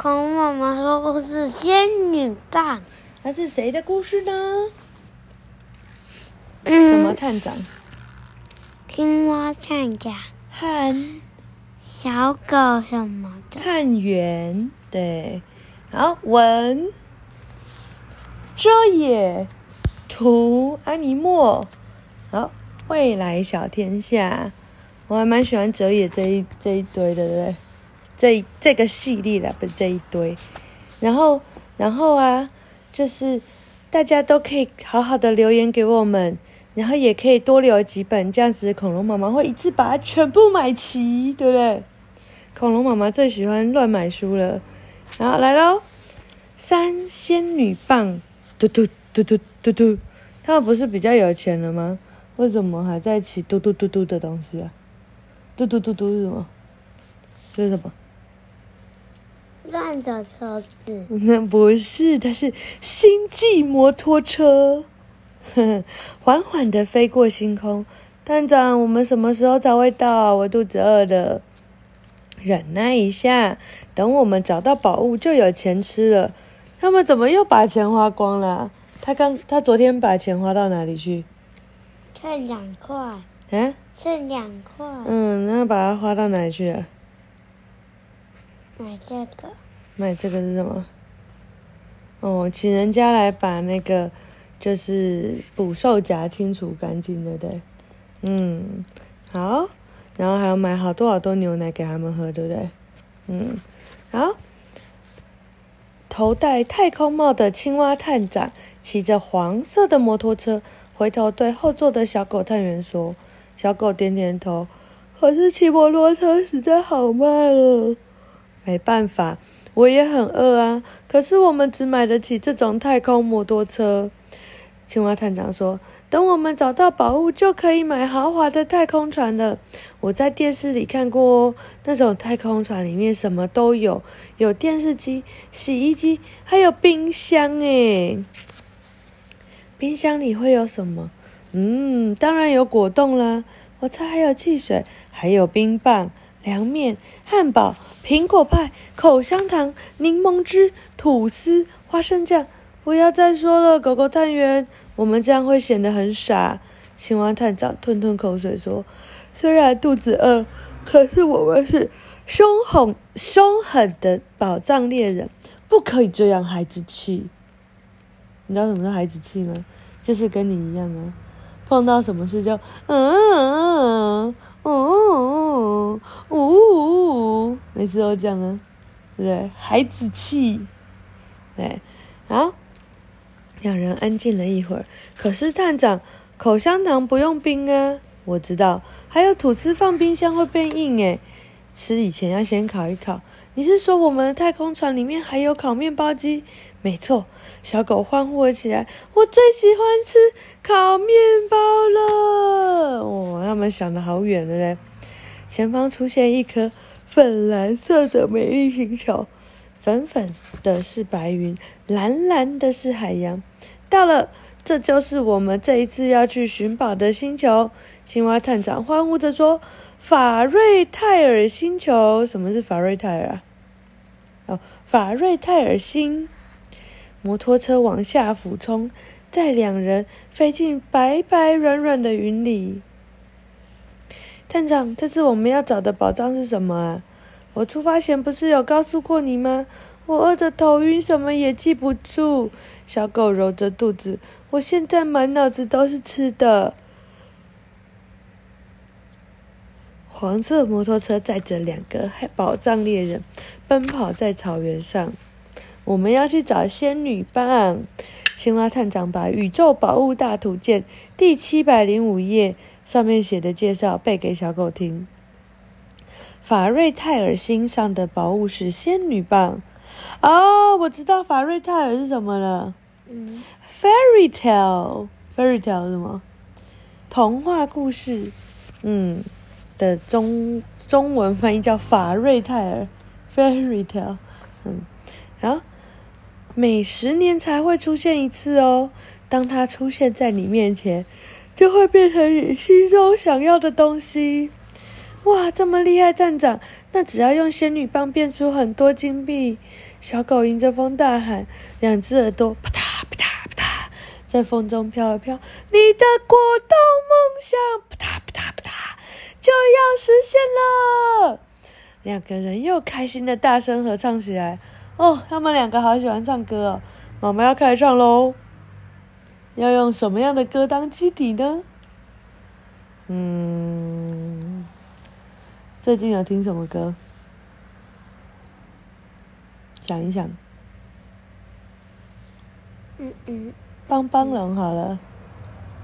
恐龙妈妈说故事，仙女棒。那是谁的故事呢？嗯，什么探长？青蛙探长。和小狗什么的？探员。对。好，文哲野，图安尼莫。好，未来小天下。我还蛮喜欢哲野这一这一堆的，对不对？这这个系列的不是这一堆。然后，然后啊，就是大家都可以好好的留言给我们，然后也可以多留几本，这样子恐龙妈妈会一次把它全部买齐，对不对？恐龙妈妈最喜欢乱买书了。好，来喽！三仙女棒，嘟嘟嘟嘟嘟嘟，他们不是比较有钱了吗？为什么还在骑嘟嘟嘟嘟的东西啊？嘟嘟嘟嘟是什么？这是什么？乱的车子？那 不是，它是星际摩托车，缓缓的飞过星空。探长，我们什么时候才会到？我肚子饿的。忍耐一下，等我们找到宝物就有钱吃了。他们怎么又把钱花光了？他刚他昨天把钱花到哪里去？剩两块。啊？剩两块。嗯，那把它花到哪里去了？买这个。买这个是什么？哦，请人家来把那个就是捕兽夹清除干净，对不对？嗯，好。然后还要买好多好多牛奶给他们喝，对不对？嗯，好。头戴太空帽的青蛙探长骑着黄色的摩托车，回头对后座的小狗探员说：“小狗点点头，可是骑摩托车实在好慢哦。没办法，我也很饿啊。可是我们只买得起这种太空摩托车。”青蛙探长说。等我们找到宝物，就可以买豪华的太空船了。我在电视里看过哦，那种太空船里面什么都有，有电视机、洗衣机，还有冰箱诶。冰箱里会有什么？嗯，当然有果冻啦。我猜还有汽水，还有冰棒、凉面、汉堡、苹果派、口香糖、柠檬汁、吐司、花生酱。不要再说了，狗狗探员。我们这样会显得很傻。青蛙探长吞吞口水说：“虽然肚子饿，可是我们是凶狠凶狠的宝藏猎人，不可以这样孩子气。你知道什么是孩子气吗？就是跟你一样啊，碰到什么事就嗯嗯嗯哦哦，每次都这样啊，对不对？孩子气，对，好。”两人安静了一会儿，可是探长，口香糖不用冰啊！我知道，还有吐司放冰箱会变硬诶，吃以前要先烤一烤。你是说我们的太空船里面还有烤面包机？没错，小狗欢呼了起来。我最喜欢吃烤面包了！哦，他们想的好远了嘞！前方出现一颗粉蓝色的美丽星球。粉粉的是白云，蓝蓝的是海洋。到了，这就是我们这一次要去寻宝的星球。青蛙探长欢呼着说：“法瑞泰尔星球，什么是法瑞泰尔啊？哦，法瑞泰尔星。”摩托车往下俯冲，带两人飞进白白软软的云里。探长，这次我们要找的宝藏是什么啊？我出发前不是有告诉过你吗？我饿得头晕，什么也记不住。小狗揉着肚子，我现在满脑子都是吃的。黄色摩托车载着两个宝藏猎人，奔跑在草原上。我们要去找仙女棒。青蛙探长把《宇宙宝物大图鉴》第七百零五页上面写的介绍背给小狗听。法瑞泰尔星上的宝物是仙女棒。哦，我知道法瑞泰尔是什么了。嗯，fairy tale，fairy tale 是什么？童话故事。嗯，的中中文翻译叫法瑞泰尔，fairy tale。嗯，然后每十年才会出现一次哦。当它出现在你面前，就会变成你心中想要的东西。哇，这么厉害，站长！那只要用仙女棒变出很多金币。小狗迎着风大喊，两只耳朵啪嗒啪嗒啪嗒，在风中飘啊飘。你的果冻梦想啪嗒啪嗒啪嗒就要实现了。两个人又开心的大声合唱起来。哦，他们两个好喜欢唱歌哦。妈妈要开始唱喽。要用什么样的歌当基底呢？嗯，最近有听什么歌？想一想。嗯嗯。帮帮龙好了。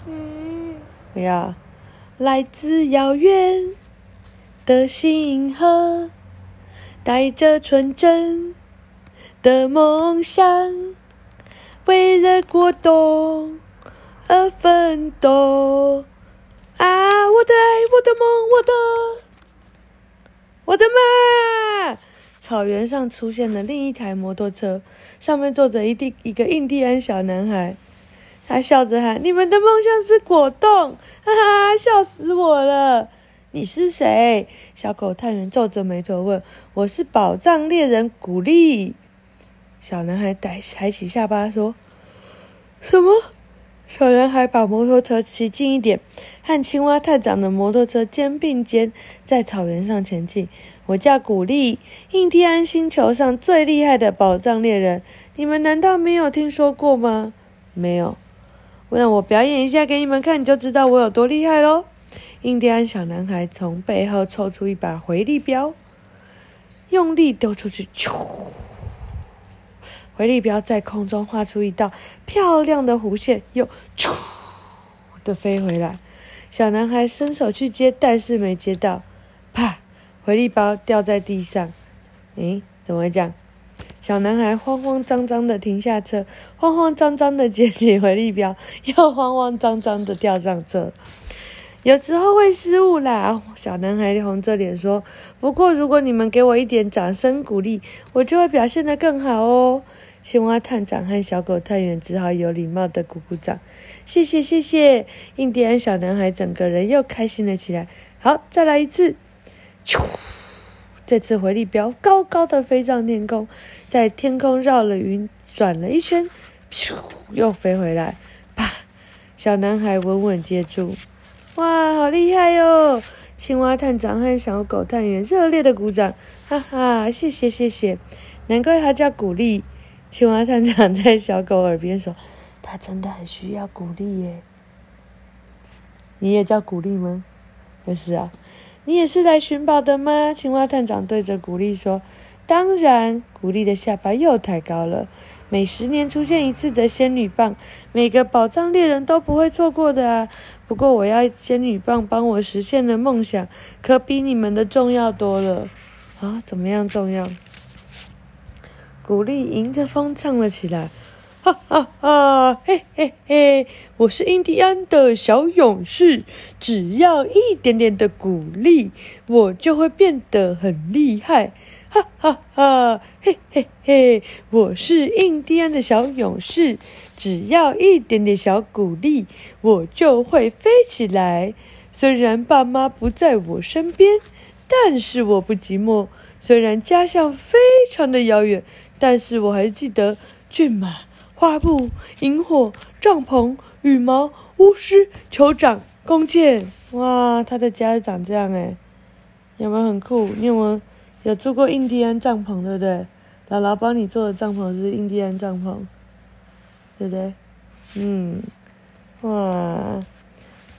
嗯。不要。来自遥远的星河，带着纯真的梦想，为了果冻而奋斗。啊！我的爱，我的梦，我的，我的妈！草原上出现了另一台摩托车，上面坐着一地一个印第安小男孩，他笑着喊：“你们的梦想是果冻！”哈哈，笑死我了！你是谁？小狗探员皱着眉头问：“我是宝藏猎人古力。”小男孩抬抬起下巴说：“什么？”小男孩把摩托车骑近一点，和青蛙探长的摩托车肩并肩，在草原上前进。我叫古力，印第安星球上最厉害的宝藏猎人，你们难道没有听说过吗？没有，让我表演一下给你们看，你就知道我有多厉害喽。印第安小男孩从背后抽出一把回力镖，用力丢出去，咻！回力镖在空中画出一道漂亮的弧线，又咻的飞回来。小男孩伸手去接，但是没接到，啪！回力镖掉在地上，诶，怎么会这样？小男孩慌慌张张的停下车，慌慌张张的捡起 回力镖，又慌慌张张的跳上车。有时候会失误啦，小男孩红着脸说。不过如果你们给我一点掌声鼓励，我就会表现得更好哦。青蛙探长和小狗探员只好有礼貌的鼓鼓掌，谢谢谢谢。印第安小男孩整个人又开心了起来。好，再来一次。咻！这次回力镖高高的飞上天空，在天空绕了云转了一圈，咻！又飞回来，啪！小男孩稳稳接住，哇，好厉害哟！青蛙探长和小狗探员热烈的鼓掌，哈哈，谢谢谢谢，难怪他叫古力。青蛙探长在小狗耳边说：“他真的很需要鼓励耶。”你也叫鼓励吗？不是啊。你也是来寻宝的吗？青蛙探长对着鼓励说：“当然。”鼓励的下巴又抬高了。每十年出现一次的仙女棒，每个宝藏猎人都不会错过的啊！不过我要仙女棒帮我实现的梦想，可比你们的重要多了啊！怎么样重要？古力迎着风唱了起来。哈哈哈！嘿嘿嘿！我是印第安的小勇士，只要一点点的鼓励，我就会变得很厉害。哈哈哈！嘿嘿嘿！我是印第安的小勇士，只要一点点小鼓励，我就会飞起来。虽然爸妈不在我身边，但是我不寂寞。虽然家乡非常的遥远，但是我还记得骏马。花布、萤火、帐篷、羽毛、巫师、酋长、弓箭，哇，他的家长这样诶，有没有很酷？你有没有有住过印第安帐篷，对不对？姥姥帮你做的帐篷是印第安帐篷，对不对？嗯，哇，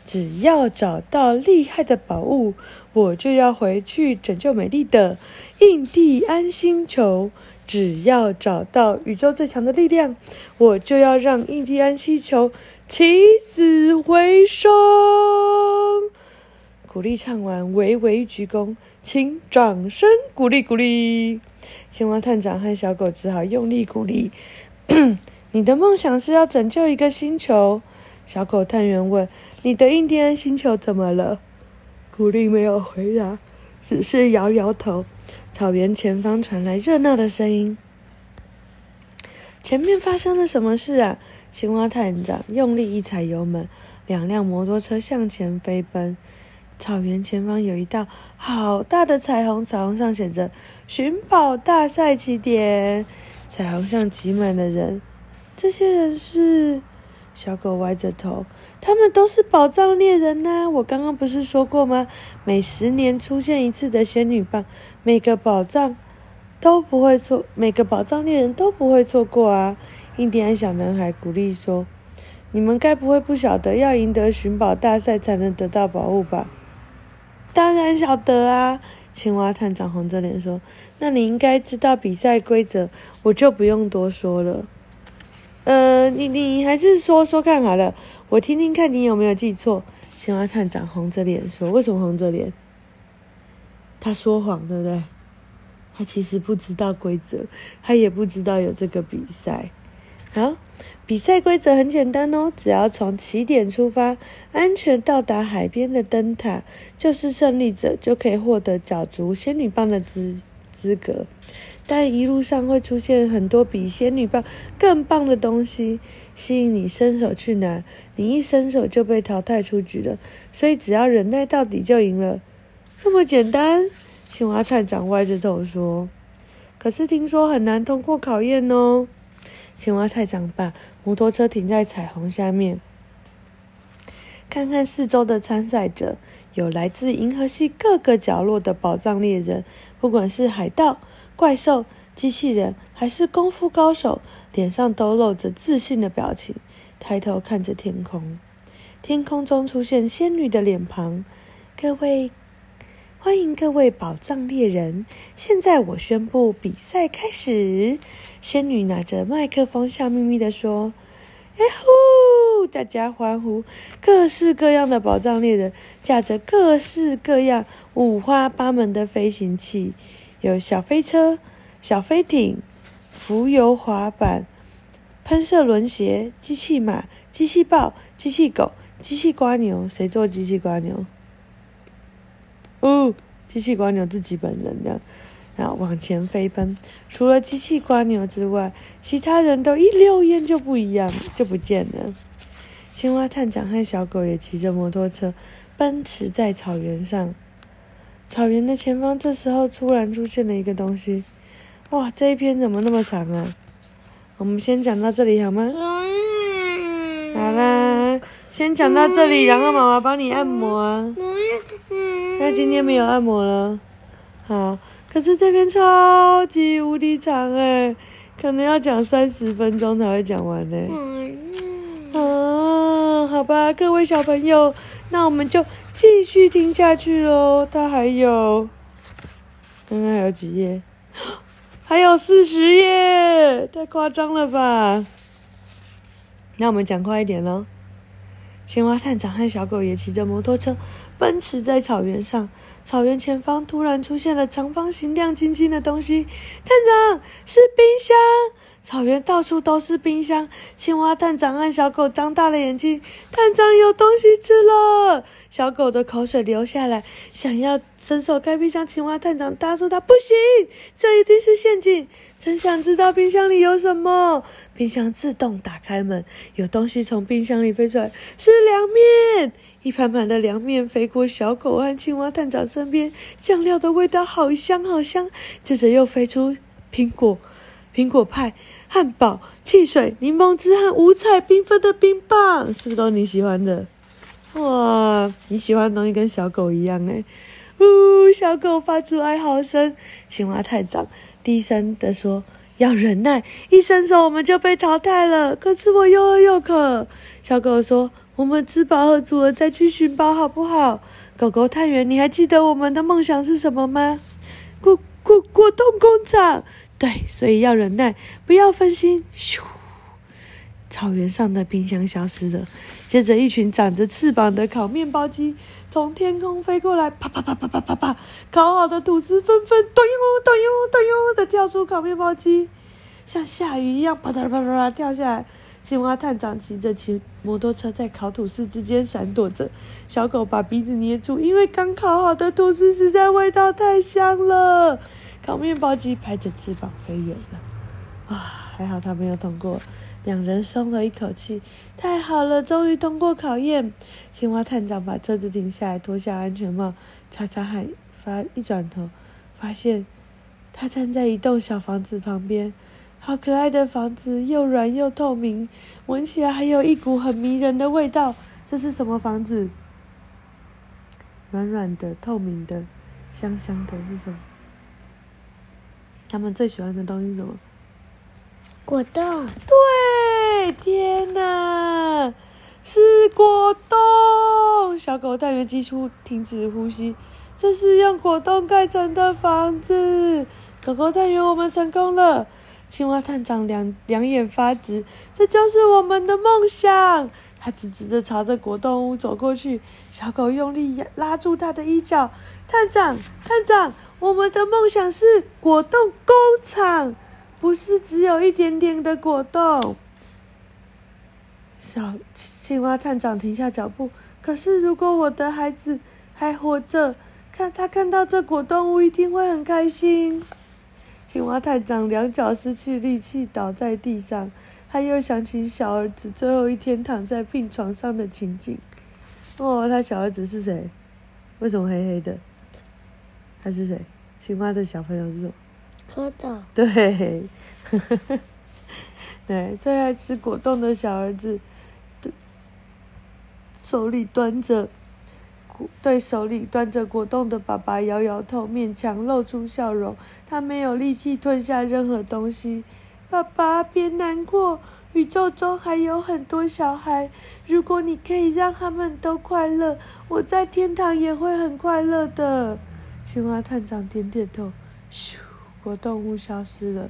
只要找到厉害的宝物，我就要回去拯救美丽的印第安星球。只要找到宇宙最强的力量，我就要让印第安星球起死回生。古力唱完，微微鞠躬，请掌声鼓励鼓励。青蛙探长和小狗只好用力鼓励。你的梦想是要拯救一个星球？小狗探员问。你的印第安星球怎么了？古力没有回答，只是摇摇头。草原前方传来热闹的声音。前面发生了什么事啊？青蛙探长用力一踩油门，两辆摩托车向前飞奔。草原前方有一道好大的彩虹，彩虹上写着“寻宝大赛起点”。彩虹上挤满了人，这些人是小狗歪着头，他们都是宝藏猎人呐、我刚刚不是说过吗？每十年出现一次的仙女棒，每个宝藏都不会错，每个宝藏猎人都不会错过啊！印第安小男孩鼓励说：“你们该不会不晓得要赢得寻宝大赛才能得到宝物吧？”当然晓得啊！青蛙探长红着脸说：“那你应该知道比赛规则，我就不用多说了。呃，你你还是说说看好了，我听听看你有没有记错。”青蛙探长红着脸说：“为什么红着脸？他说谎，对不对？他其实不知道规则，他也不知道有这个比赛。好。”比赛规则很简单哦，只要从起点出发，安全到达海边的灯塔，就是胜利者，就可以获得角逐仙女棒的资资格。但一路上会出现很多比仙女棒更棒的东西，吸引你伸手去拿，你一伸手就被淘汰出局了。所以只要忍耐到底就赢了，这么简单。青蛙探长歪着头说：“可是听说很难通过考验哦。”青蛙探长把摩托车停在彩虹下面，看看四周的参赛者，有来自银河系各个角落的宝藏猎人，不管是海盗、怪兽、机器人，还是功夫高手，脸上都露着自信的表情，抬头看着天空，天空中出现仙女的脸庞，各位。欢迎各位宝藏猎人！现在我宣布比赛开始。仙女拿着麦克风，笑眯眯地说：“哎呼！”大家欢呼。各式各样的宝藏猎人驾着各式各样、五花八门的飞行器，有小飞车、小飞艇、浮游滑板、喷射轮鞋、机器马、机器豹、机器狗、机器蜗牛。谁做机器蜗牛？哦，机器蜗牛自己本人的，然后往前飞奔。除了机器蜗牛之外，其他人都一溜烟就不一样，就不见了。青蛙探长和小狗也骑着摩托车奔驰在草原上。草原的前方，这时候突然出现了一个东西。哇，这一篇怎么那么长啊？我们先讲到这里好吗？好啦，先讲到这里，然后妈妈帮你按摩啊。那今天没有按摩了，好，可是这边超级无敌长哎，可能要讲三十分钟才会讲完呢。嗯，好吧，各位小朋友，那我们就继续听下去喽。它还有，刚刚还有几页？还有四十页，太夸张了吧？那我们讲快一点喽。青蛙探长和小狗也骑着摩托车奔驰在草原上。草原前方突然出现了长方形、亮晶晶的东西。探长，是冰箱！草原到处都是冰箱。青蛙探长和小狗张大了眼睛。探长有东西吃了！小狗的口水流下来，想要伸手开冰箱。青蛙探长答说：“他不行，这一定是陷阱。”真想知道冰箱里有什么。冰箱自动打开门，有东西从冰箱里飞出来，是凉面。一盘盘的凉面飞过小狗和青蛙探长身边，酱料的味道好香好香。接着又飞出苹果、苹果派。汉堡、汽水、柠檬汁和五彩缤纷的冰棒，是不是都你喜欢的？哇，你喜欢的东西跟小狗一样诶。呜，小狗发出哀嚎声。青蛙探长低声地说：“要忍耐，一伸手我们就被淘汰了。可是我又饿又渴。”小狗说：“我们吃饱喝足了再去寻宝好不好？”狗狗探员，你还记得我们的梦想是什么吗？果果果冻工厂。对，所以要忍耐，不要分心。咻，草原上的冰箱消失了。接着，一群长着翅膀的烤面包机从天空飞过来，啪啪啪啪啪啪啪，烤好的吐司纷纷咚呦咚呦咚呦的跳出烤面包机，像下雨一样啪嗒啪嗒啪掉下来。青蛙探长骑着骑摩托车在烤吐司之间闪躲着，小狗把鼻子捏住，因为刚烤好的吐司实在味道太香了。烤面包机拍着翅膀飞远了。哇，还好他没有通过，两人松了一口气。太好了，终于通过考验。青蛙探长把车子停下来，脱下安全帽，擦擦汗，发一转头，发现他站在一栋小房子旁边。好可爱的房子，又软又透明，闻起来还有一股很迷人的味道。这是什么房子？软软的、透明的、香香的，是什么？他们最喜欢的东西是什么？果冻。对，天哪，是果冻！小狗探员几乎停止呼吸。这是用果冻盖成的房子。狗狗探员，我们成功了！青蛙探长两两眼发直，这就是我们的梦想。他直直的朝着果冻屋走过去，小狗用力拉住他的衣角。探长，探长，我们的梦想是果冻工厂，不是只有一点点的果冻。小青蛙探长停下脚步。可是，如果我的孩子还活着，看他看到这果冻屋，一定会很开心。青蛙探长两脚失去力气，倒在地上。他又想起小儿子最后一天躺在病床上的情景。哦，他小儿子是谁？为什么黑黑的？他是谁？青蛙的小朋友是什么？蝌蚪。对，对，最爱吃果冻的小儿子，手里端着。对手里端着果冻的爸爸摇摇头，勉强露出笑容。他没有力气吞下任何东西。爸爸，别难过，宇宙中还有很多小孩。如果你可以让他们都快乐，我在天堂也会很快乐的。青蛙探长点点头。咻，果冻屋消失了。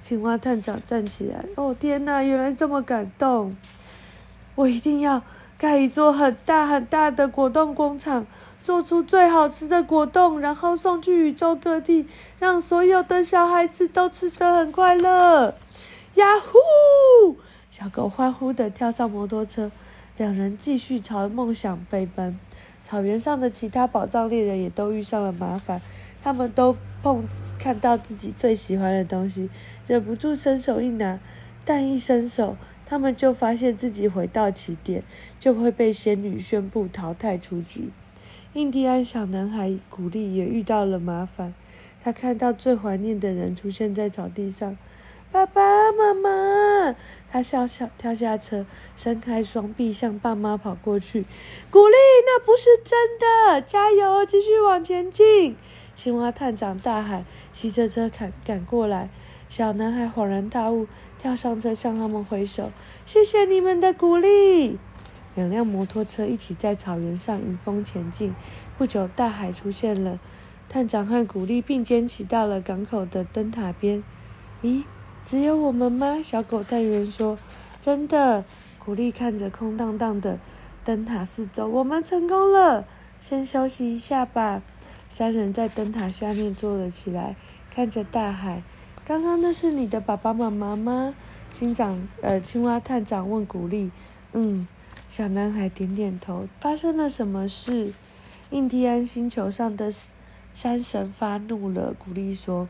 青蛙探长站起来。哦，天哪，原来这么感动！我一定要。盖一座很大很大的果冻工厂，做出最好吃的果冻，然后送去宇宙各地，让所有的小孩子都吃得很快乐。呀呼！小狗欢呼地跳上摩托车，两人继续朝梦想飞奔。草原上的其他宝藏猎人也都遇上了麻烦，他们都碰看到自己最喜欢的东西，忍不住伸手一拿，但一伸手。他们就发现自己回到起点，就会被仙女宣布淘汰出局。印第安小男孩古力也遇到了麻烦，他看到最怀念的人出现在草地上，爸爸妈妈，他笑笑跳下车，伸开双臂向爸妈跑过去。古力，那不是真的，加油，继续往前进！青蛙探长大喊，骑着车赶赶过来。小男孩恍然大悟。跳上车，向他们挥手，谢谢你们的鼓励。两辆摩托车一起在草原上迎风前进。不久，大海出现了，探长和古力并肩骑到了港口的灯塔边。咦，只有我们吗？小狗探员说：“真的。”古力看着空荡荡的灯塔四周，我们成功了。先休息一下吧。三人在灯塔下面坐了起来，看着大海。刚刚那是你的爸爸妈妈吗？青长，呃，青蛙探长问古力。嗯，小男孩点点头。发生了什么事？印第安星球上的山神发怒了。古力说，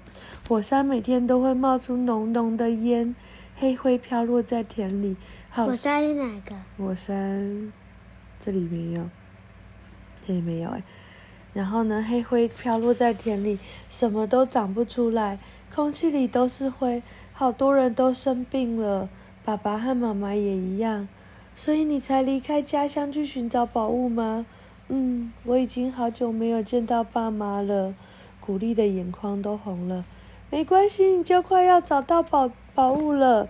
火山每天都会冒出浓浓的烟，黑灰飘落在田里。好火山是哪个？火山，这里没有，这里没有哎。然后呢，黑灰飘落在田里，什么都长不出来。空气里都是灰，好多人都生病了，爸爸和妈妈也一样，所以你才离开家乡去寻找宝物吗？嗯，我已经好久没有见到爸妈了，古力的眼眶都红了。没关系，你就快要找到宝宝物了。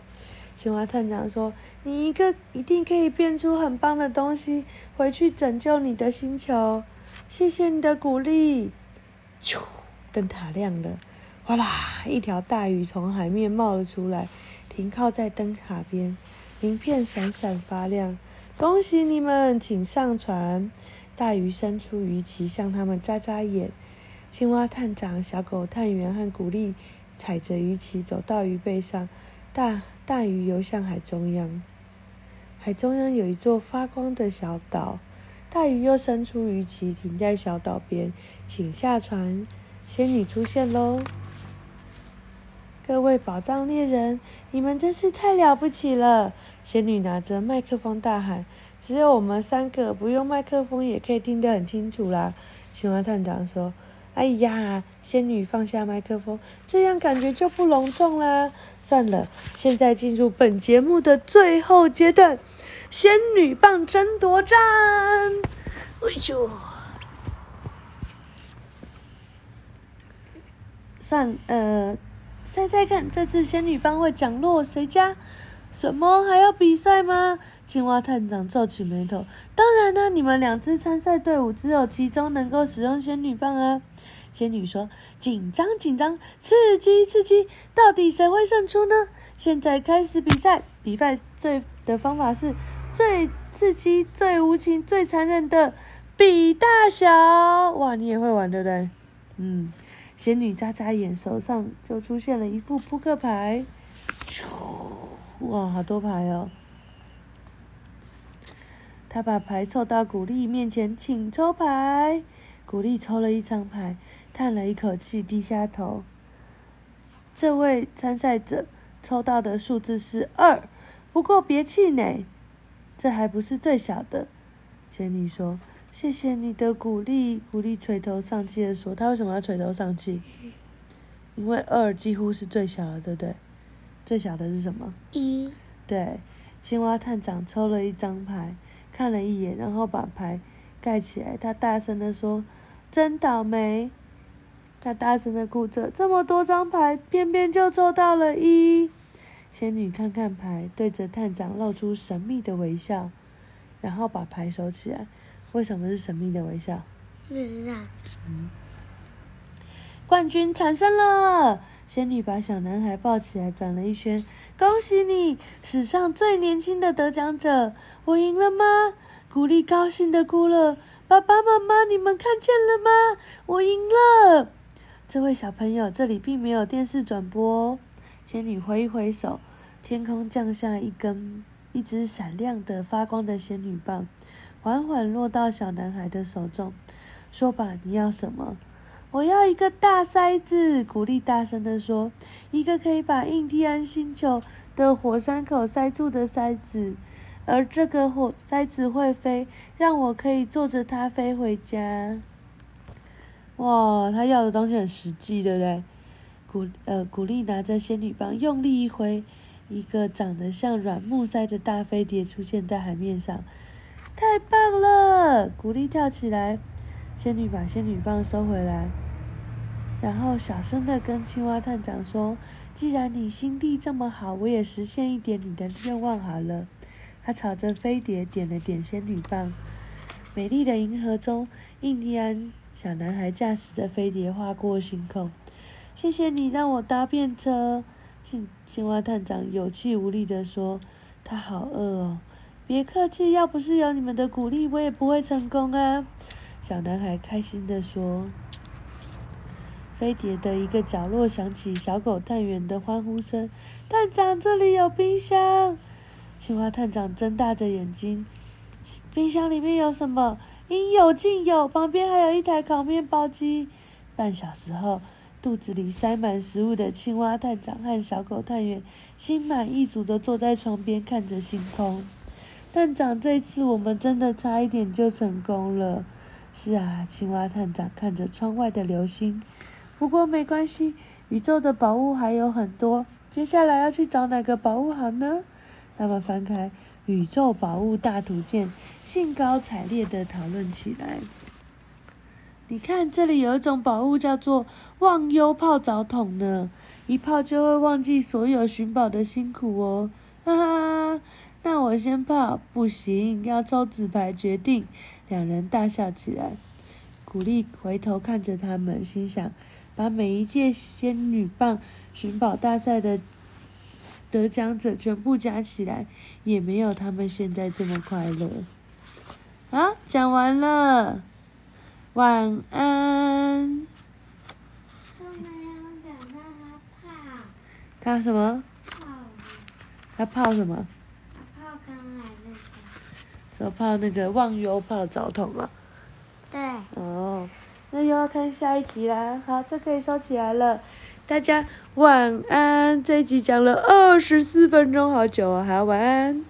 青蛙探长说：“你一个一定可以变出很棒的东西，回去拯救你的星球。谢谢你的鼓励。”咻，灯塔亮了。哗啦！一条大鱼从海面冒了出来，停靠在灯塔边，鳞片闪闪发亮。恭喜你们，请上船！大鱼伸出鱼鳍，向他们眨眨眼。青蛙探长、小狗探员和古力踩着鱼鳍走到鱼背上，大大鱼游向海中央。海中央有一座发光的小岛，大鱼又伸出鱼鳍，停在小岛边，请下船。仙女出现喽！各位宝藏猎人，你们真是太了不起了！仙女拿着麦克风大喊：“只有我们三个，不用麦克风也可以听得很清楚啦。”青蛙探长说：“哎呀，仙女放下麦克风，这样感觉就不隆重啦。算了，现在进入本节目的最后阶段——仙女棒争夺战。哎呦，算呃，猜猜看，这次仙女棒会奖落谁家？什么还要比赛吗？”青蛙探长皱起眉头：“当然啦，你们两支参赛队伍只有其中能够使用仙女棒啊。”仙女说：“紧张，紧张，刺激，刺激，到底谁会胜出呢？”现在开始比赛，比赛最的方法是最刺激、最无情、最残忍的比大小。哇，你也会玩对不对？嗯，仙女眨眨眼，手上就出现了一副扑克牌。哇，好多牌哦！他把牌凑到古丽面前，请抽牌。古丽抽了一张牌，叹了一口气，低下头。这位参赛者抽到的数字是二，不过别气馁，这还不是最小的。仙女说：“谢谢你的鼓励。”古丽垂头丧气的说：“他为什么要垂头丧气？因为二几乎是最小的，对不对？最小的是什么？一。对，青蛙探长抽了一张牌。看了一眼，然后把牌盖起来。他大声的说：“真倒霉！”他大声的哭着：“这么多张牌，偏偏就抽到了一。”仙女看看牌，对着探长露出神秘的微笑，然后把牌收起来。为什么是神秘的微笑？不知道。嗯。冠军产生了！仙女把小男孩抱起来，转了一圈。恭喜你，史上最年轻的得奖者！我赢了吗？古丽高兴的哭了。爸爸妈妈，你们看见了吗？我赢了！这位小朋友，这里并没有电视转播哦。仙女挥一挥手，天空降下一根、一只闪亮的、发光的仙女棒，缓缓落到小男孩的手中。说吧，你要什么？我要一个大塞子，古丽大声地说：“一个可以把印第安星球的火山口塞住的塞子，而这个火塞子会飞，让我可以坐着它飞回家。”哇，他要的东西很实际，对不对？古呃，古丽拿着仙女棒，用力一挥，一个长得像软木塞的大飞碟出现在海面上。太棒了！古丽跳起来，仙女把仙女棒收回来。然后小声的跟青蛙探长说：“既然你心地这么好，我也实现一点你的愿望好了。”他朝着飞碟点了点仙女棒。美丽的银河中，印第安小男孩驾驶着飞碟划过星空。谢谢你让我搭便车，青青蛙探长有气无力地说：“他好饿哦。”别客气，要不是有你们的鼓励，我也不会成功啊。小男孩开心地说。飞碟的一个角落响起小狗探员的欢呼声：“探长，这里有冰箱！”青蛙探长睁大着眼睛：“冰箱里面有什么？”“应有尽有，旁边还有一台烤面包机。”半小时后，肚子里塞满食物的青蛙探长和小狗探员心满意足地坐在床边，看着星空。探长，这次我们真的差一点就成功了。是啊，青蛙探长看着窗外的流星。不过没关系，宇宙的宝物还有很多。接下来要去找哪个宝物好呢？他们翻开《宇宙宝物大图鉴》，兴高采烈地讨论起来。你看，这里有一种宝物叫做“忘忧泡澡桶”呢，一泡就会忘记所有寻宝的辛苦哦。哈哈，那我先泡。不行，要抽纸牌决定。两人大笑起来。古丽回头看着他们，心想。把每一届仙女棒寻宝大赛的得奖者全部加起来，也没有他们现在这么快乐。啊，讲完了，晚安。他什么？泡。他泡什么？泡刚来那个。说泡那个忘忧泡澡桶啊。对。哦。那又要看下一集啦，好，这可以收起来了。大家晚安。这一集讲了二十四分钟，好久哦，好，晚安。